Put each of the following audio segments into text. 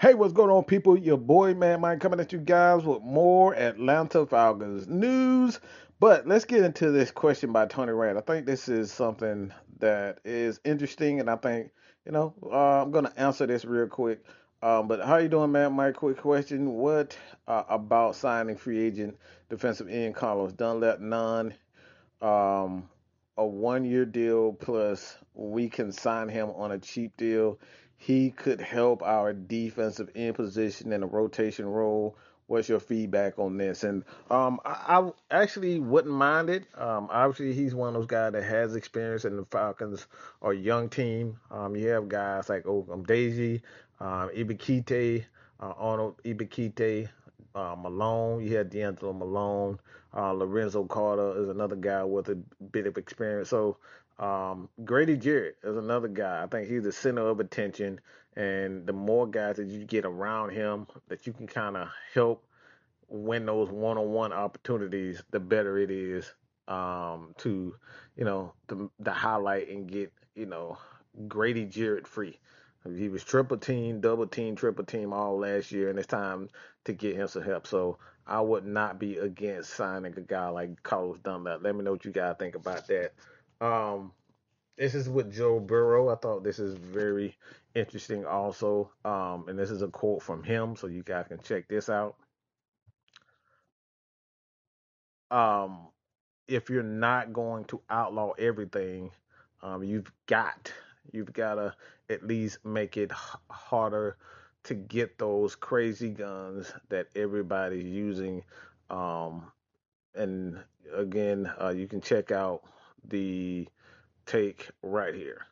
Hey, what's going on, people? Your boy, man, Mike, coming at you guys with more Atlanta Falcons news. But let's get into this question by Tony Rand. I think this is something that is interesting, and I think, you know, uh, I'm going to answer this real quick. Um, but how you doing, man? My quick question: What uh, about signing free agent defensive end Carlos Dunlap? None. Um, a one-year deal plus we can sign him on a cheap deal he could help our defensive end position in a rotation role. What's your feedback on this? And um, I, I, actually wouldn't mind it. Um, obviously, he's one of those guys that has experience in the Falcons or young team. Um, you have guys like oh, um, Daisy, um, Ebiketie, uh, Arnold Ebiketie, uh, Malone. You had DeAngelo Malone. Uh, Lorenzo Carter is another guy with a bit of experience. So um, Grady Jarrett is another guy. I think he's the center of attention, and the more guys that you get around him that you can kind of help win those one-on-one opportunities, the better it is um, to, you know, the, the highlight and get, you know, Grady Jarrett free. He was triple team, double team, triple team all last year, and it's time to get him some help. So I would not be against signing a guy like Carlos Dunlap. Let me know what you guys think about that. Um, this is with Joe Burrow. I thought this is very interesting also. Um, and this is a quote from him, so you guys can check this out. Um, if you're not going to outlaw everything, um, you've got you've got to at least make it h- harder to get those crazy guns that everybody's using. Um, and again, uh, you can check out the take right here.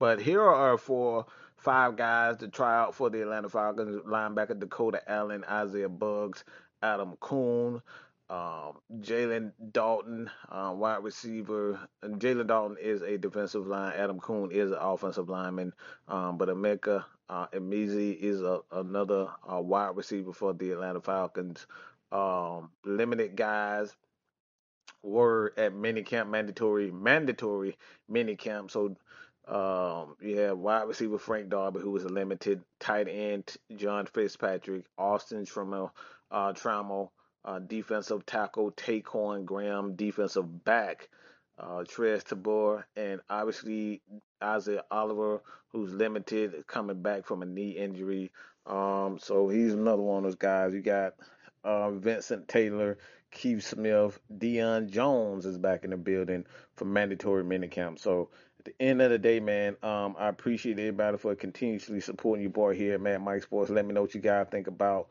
But here are four, five guys to try out for the Atlanta Falcons: linebacker Dakota Allen, Isaiah Buggs, Adam Coon, um, Jalen Dalton, uh, wide receiver. Jalen Dalton is a defensive line. Adam Coon is an offensive lineman. Um, but Emeka uh, Emezie is a, another uh, wide receiver for the Atlanta Falcons. Um, limited guys were at minicamp mandatory mandatory minicamp. So um, you have wide receiver Frank Darby, who was a limited tight end John Fitzpatrick, Austin Trammell, uh, Trammell, uh, defensive tackle Ta'Quon Graham, defensive back uh, Teez Tabor, and obviously Isaiah Oliver, who's limited, coming back from a knee injury. Um, so he's another one of those guys. You got uh, Vincent Taylor, Keith Smith, Deion Jones is back in the building for mandatory minicamp. So at the end of the day, man, um, I appreciate everybody for continuously supporting your boy here man. Mike Sports. Let me know what you guys think about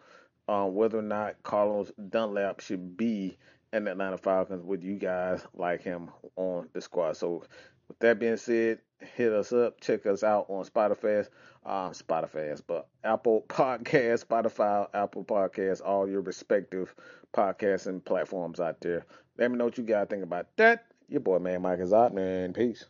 um, whether or not Carlos Dunlap should be in the Atlanta Falcons. Would you guys like him on the squad? So with that being said, hit us up. Check us out on Spotify, uh, Spotify, but Apple Podcast, Spotify, Apple Podcast, all your respective podcasting platforms out there. Let me know what you guys think about that. Your boy, man, Mike is out, man. Peace.